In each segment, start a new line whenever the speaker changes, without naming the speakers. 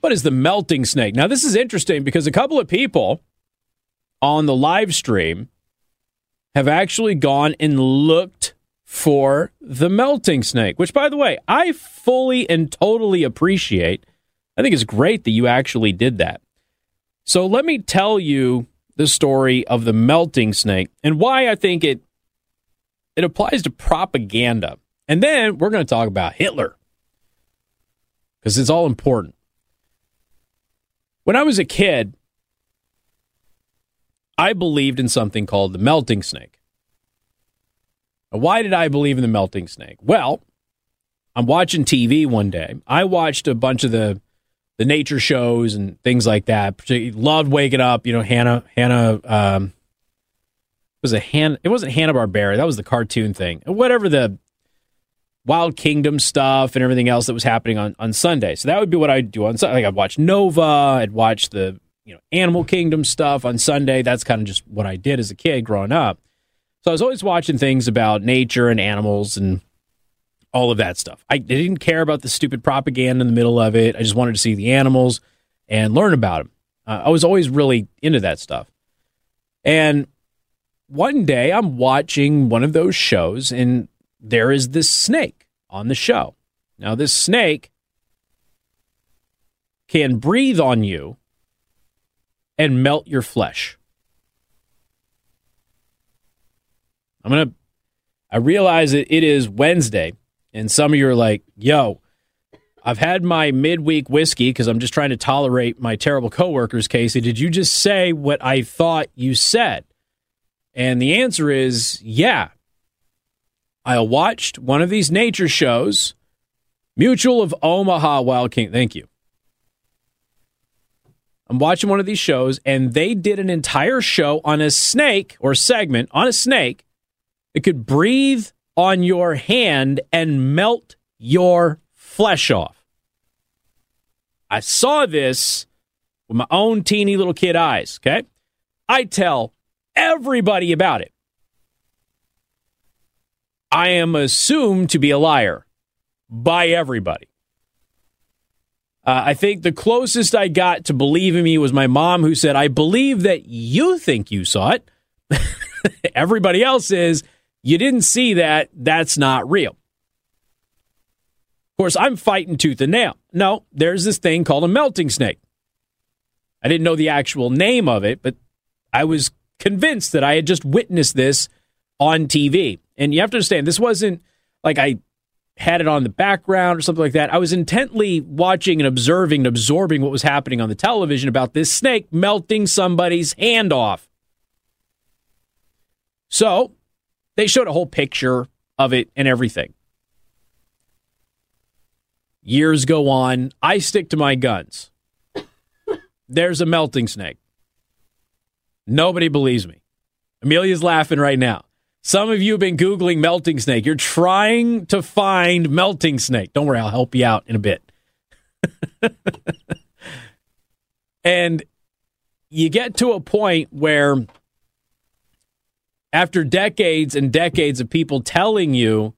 What is the melting snake? Now, this is interesting because a couple of people on the live stream have actually gone and looked for the melting snake, which, by the way, I fully and totally appreciate. I think it's great that you actually did that. So, let me tell you the story of the melting snake and why I think it it applies to propaganda. And then we're going to talk about Hitler because it's all important. When I was a kid, I believed in something called the melting snake. Why did I believe in the melting snake? Well, I'm watching TV one day. I watched a bunch of the the nature shows and things like that. Loved waking up, you know, Hannah Hannah um was a Han it wasn't Hanna Barbera, that was the cartoon thing. Whatever the Wild Kingdom stuff and everything else that was happening on, on Sunday. So that would be what I'd do on Sunday. Like I'd watch Nova, I'd watch the you know Animal Kingdom stuff on Sunday. That's kind of just what I did as a kid growing up. So I was always watching things about nature and animals and all of that stuff. I didn't care about the stupid propaganda in the middle of it. I just wanted to see the animals and learn about them. Uh, I was always really into that stuff. And one day I'm watching one of those shows and there is this snake on the show. Now, this snake can breathe on you and melt your flesh. I'm going to, I realize that it is Wednesday, and some of you are like, yo, I've had my midweek whiskey because I'm just trying to tolerate my terrible coworkers, Casey. Did you just say what I thought you said? And the answer is yeah. I watched one of these nature shows, Mutual of Omaha Wild King. Thank you. I'm watching one of these shows, and they did an entire show on a snake or segment on a snake that could breathe on your hand and melt your flesh off. I saw this with my own teeny little kid eyes, okay? I tell everybody about it. I am assumed to be a liar by everybody. Uh, I think the closest I got to believing me was my mom, who said, I believe that you think you saw it. Everybody else is, you didn't see that. That's not real. Of course, I'm fighting tooth and nail. No, there's this thing called a melting snake. I didn't know the actual name of it, but I was convinced that I had just witnessed this on TV. And you have to understand, this wasn't like I had it on the background or something like that. I was intently watching and observing and absorbing what was happening on the television about this snake melting somebody's hand off. So they showed a whole picture of it and everything. Years go on. I stick to my guns. There's a melting snake. Nobody believes me. Amelia's laughing right now. Some of you have been Googling melting snake. You're trying to find melting snake. Don't worry, I'll help you out in a bit. and you get to a point where, after decades and decades of people telling you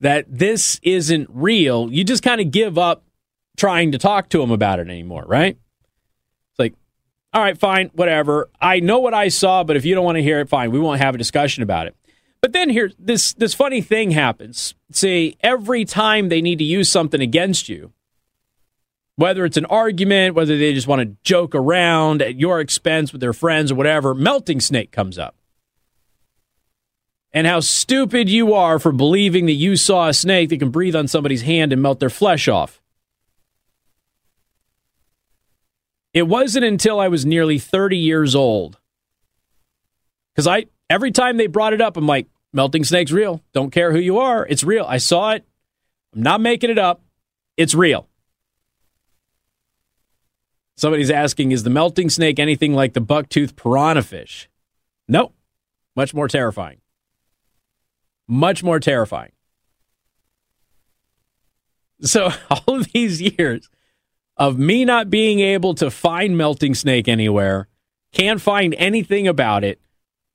that this isn't real, you just kind of give up trying to talk to them about it anymore, right? All right, fine, whatever. I know what I saw, but if you don't want to hear it, fine. We won't have a discussion about it. But then here, this this funny thing happens. See, every time they need to use something against you, whether it's an argument, whether they just want to joke around at your expense with their friends or whatever, melting snake comes up. And how stupid you are for believing that you saw a snake that can breathe on somebody's hand and melt their flesh off. It wasn't until I was nearly 30 years old. Because I, every time they brought it up, I'm like, melting snake's real. Don't care who you are. It's real. I saw it. I'm not making it up. It's real. Somebody's asking, is the melting snake anything like the bucktooth piranha fish? Nope. Much more terrifying. Much more terrifying. So, all of these years, of me not being able to find melting snake anywhere, can't find anything about it.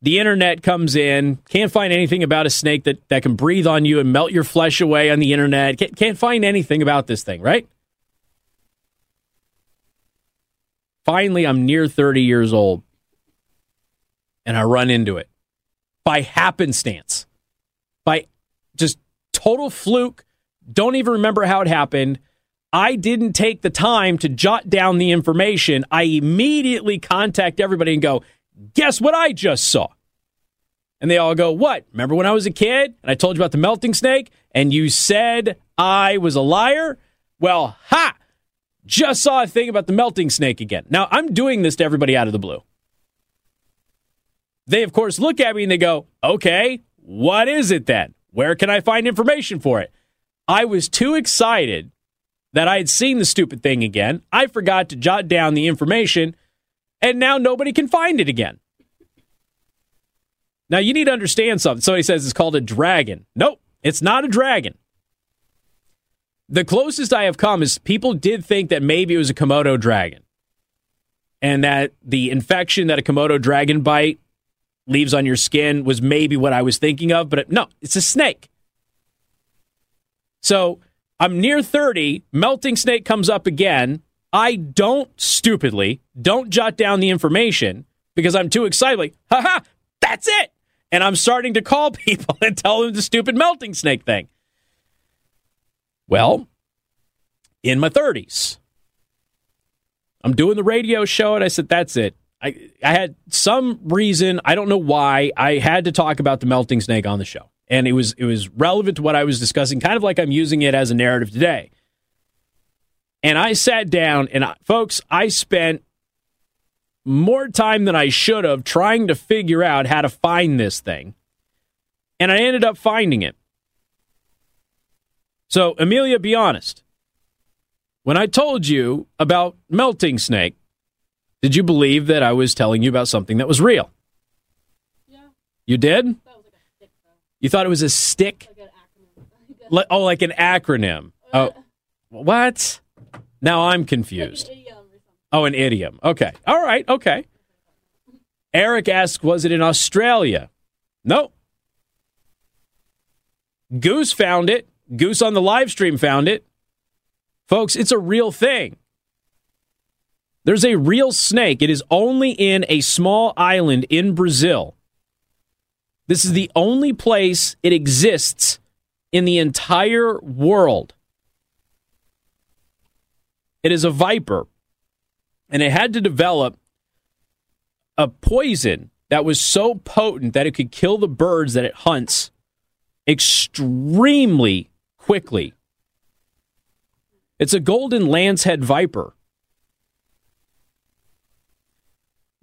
The internet comes in, can't find anything about a snake that, that can breathe on you and melt your flesh away on the internet. Can't, can't find anything about this thing, right? finally, I'm near 30 years old and I run into it by happenstance, by just total fluke. Don't even remember how it happened. I didn't take the time to jot down the information. I immediately contact everybody and go, Guess what I just saw? And they all go, What? Remember when I was a kid and I told you about the melting snake and you said I was a liar? Well, ha! Just saw a thing about the melting snake again. Now, I'm doing this to everybody out of the blue. They, of course, look at me and they go, Okay, what is it then? Where can I find information for it? I was too excited that I had seen the stupid thing again. I forgot to jot down the information, and now nobody can find it again. Now, you need to understand something. Somebody says it's called a dragon. Nope, it's not a dragon. The closest I have come is people did think that maybe it was a Komodo dragon and that the infection that a Komodo dragon bite leaves on your skin was maybe what I was thinking of, but no, it's a snake. So I'm near 30, melting snake comes up again. I don't stupidly don't jot down the information because I'm too excited. Like, haha, that's it. And I'm starting to call people and tell them the stupid melting snake thing. Well, in my 30s, I'm doing the radio show, and I said, that's it. I, I had some reason, I don't know why, I had to talk about the melting snake on the show. And it was it was relevant to what I was discussing, kind of like I'm using it as a narrative today. And I sat down and I, folks, I spent more time than I should have trying to figure out how to find this thing. And I ended up finding it. So, Amelia, be honest. When I told you about melting snake, did you believe that I was telling you about something that was real?
Yeah.
You did?
That was like a stick, though.
You thought it was a stick?
Like an acronym.
Like, oh, like an acronym. Oh, what? Now I'm confused.
Like an idiom.
Oh, an idiom. Okay. All right. Okay. Eric asks, was it in Australia? No. Goose found it. Goose on the live stream found it. Folks, it's a real thing. There's a real snake. It is only in a small island in Brazil. This is the only place it exists in the entire world. It is a viper, and it had to develop a poison that was so potent that it could kill the birds that it hunts extremely quickly. It's a golden lancehead viper.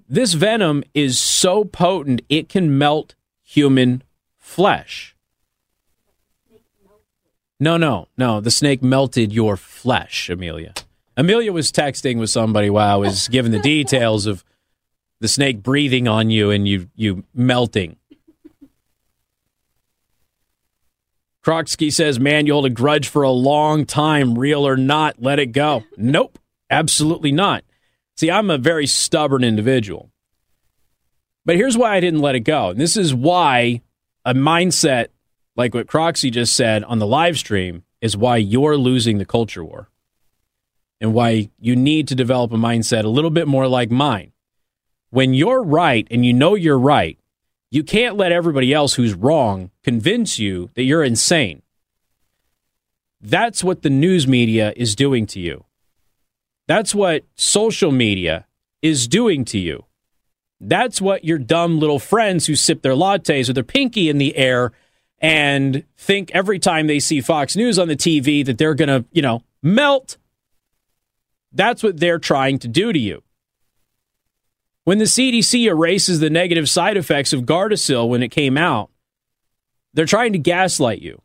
This venom is so potent it can melt human flesh. No, no, no. The snake melted your flesh, Amelia. Amelia was texting with somebody while I was giving the details of the snake breathing on you and you you melting. Kroksky says, man, you hold a grudge for a long time, real or not, let it go. Nope, absolutely not. See, I'm a very stubborn individual. But here's why I didn't let it go. And this is why a mindset like what Croxy just said on the live stream is why you're losing the culture war. And why you need to develop a mindset a little bit more like mine. When you're right and you know you're right, you can't let everybody else who's wrong convince you that you're insane. That's what the news media is doing to you. That's what social media is doing to you. That's what your dumb little friends who sip their lattes with their pinky in the air and think every time they see Fox News on the TV that they're going to, you know, melt. That's what they're trying to do to you. When the CDC erases the negative side effects of Gardasil when it came out, they're trying to gaslight you.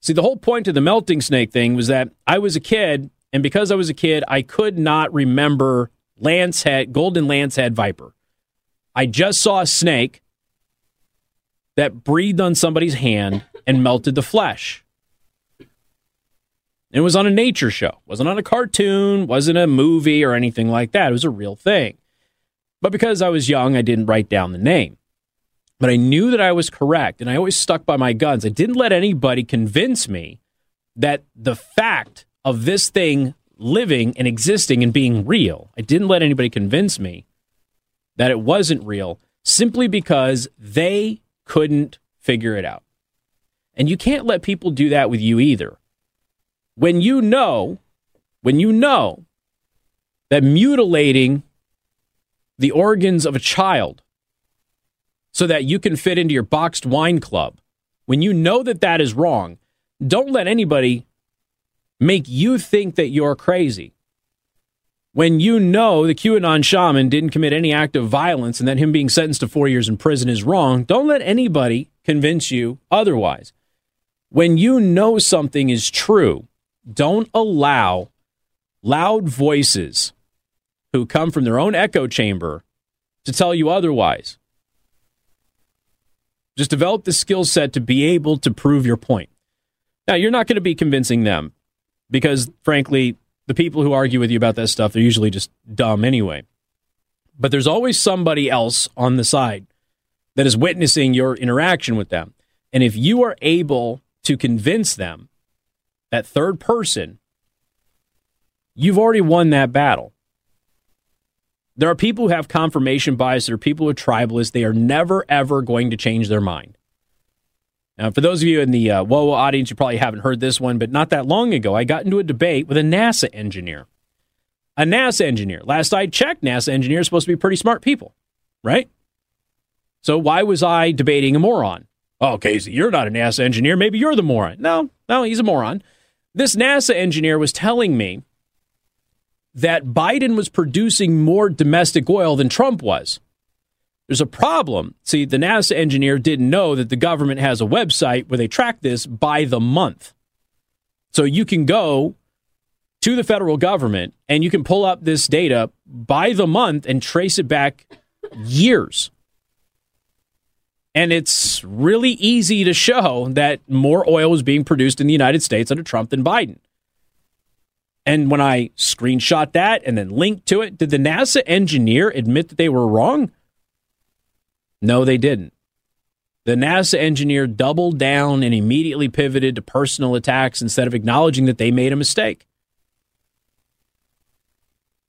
See, the whole point of the melting snake thing was that I was a kid, and because I was a kid, I could not remember lancehead, golden lancehead viper. I just saw a snake that breathed on somebody's hand and melted the flesh. It was on a nature show. wasn't on a cartoon, wasn't a movie or anything like that. It was a real thing. But because I was young, I didn't write down the name. But I knew that I was correct, and I always stuck by my guns. I didn't let anybody convince me that the fact of this thing living and existing and being real. I didn't let anybody convince me that it wasn't real simply because they couldn't figure it out. And you can't let people do that with you either. When you know, when you know that mutilating the organs of a child so that you can fit into your boxed wine club, when you know that that is wrong, don't let anybody make you think that you're crazy. When you know the QAnon shaman didn't commit any act of violence and that him being sentenced to four years in prison is wrong, don't let anybody convince you otherwise. When you know something is true, don't allow loud voices who come from their own echo chamber to tell you otherwise. Just develop the skill set to be able to prove your point. Now, you're not going to be convincing them because, frankly, the people who argue with you about that stuff, they're usually just dumb anyway. But there's always somebody else on the side that is witnessing your interaction with them. And if you are able to convince them, that third person, you've already won that battle. There are people who have confirmation bias. There are people who are tribalists. They are never, ever going to change their mind. Now, for those of you in the uh, WOWO audience, you probably haven't heard this one, but not that long ago, I got into a debate with a NASA engineer. A NASA engineer. Last I checked, NASA engineers are supposed to be pretty smart people, right? So why was I debating a moron? Oh, Casey, you're not a NASA engineer. Maybe you're the moron. No, no, he's a moron. This NASA engineer was telling me that Biden was producing more domestic oil than Trump was. There's a problem. See, the NASA engineer didn't know that the government has a website where they track this by the month. So you can go to the federal government and you can pull up this data by the month and trace it back years. And it's really easy to show that more oil was being produced in the United States under Trump than Biden. And when I screenshot that and then linked to it, did the NASA engineer admit that they were wrong? No, they didn't. The NASA engineer doubled down and immediately pivoted to personal attacks instead of acknowledging that they made a mistake.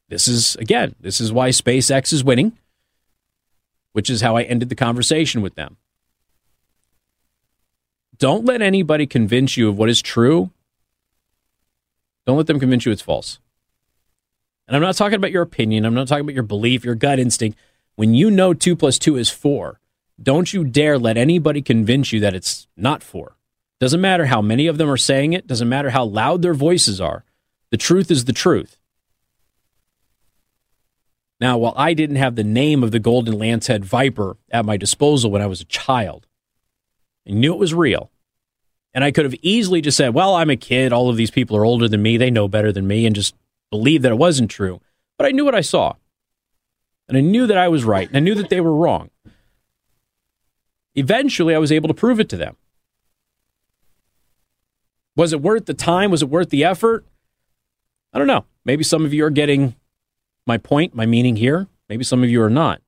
This is, again, this is why SpaceX is winning, which is how I ended the conversation with them. Don't let anybody convince you of what is true. Don't let them convince you it's false. And I'm not talking about your opinion. I'm not talking about your belief, your gut instinct. When you know two plus two is four, don't you dare let anybody convince you that it's not four. Doesn't matter how many of them are saying it, doesn't matter how loud their voices are. The truth is the truth. Now, while I didn't have the name of the golden lancehead viper at my disposal when I was a child, I knew it was real. And I could have easily just said, well, I'm a kid. All of these people are older than me. They know better than me, and just believe that it wasn't true. But I knew what I saw and I knew that I was right, and I knew that they were wrong. Eventually, I was able to prove it to them. Was it worth the time? Was it worth the effort? I don't know. Maybe some of you are getting my point, my meaning here. Maybe some of you are not.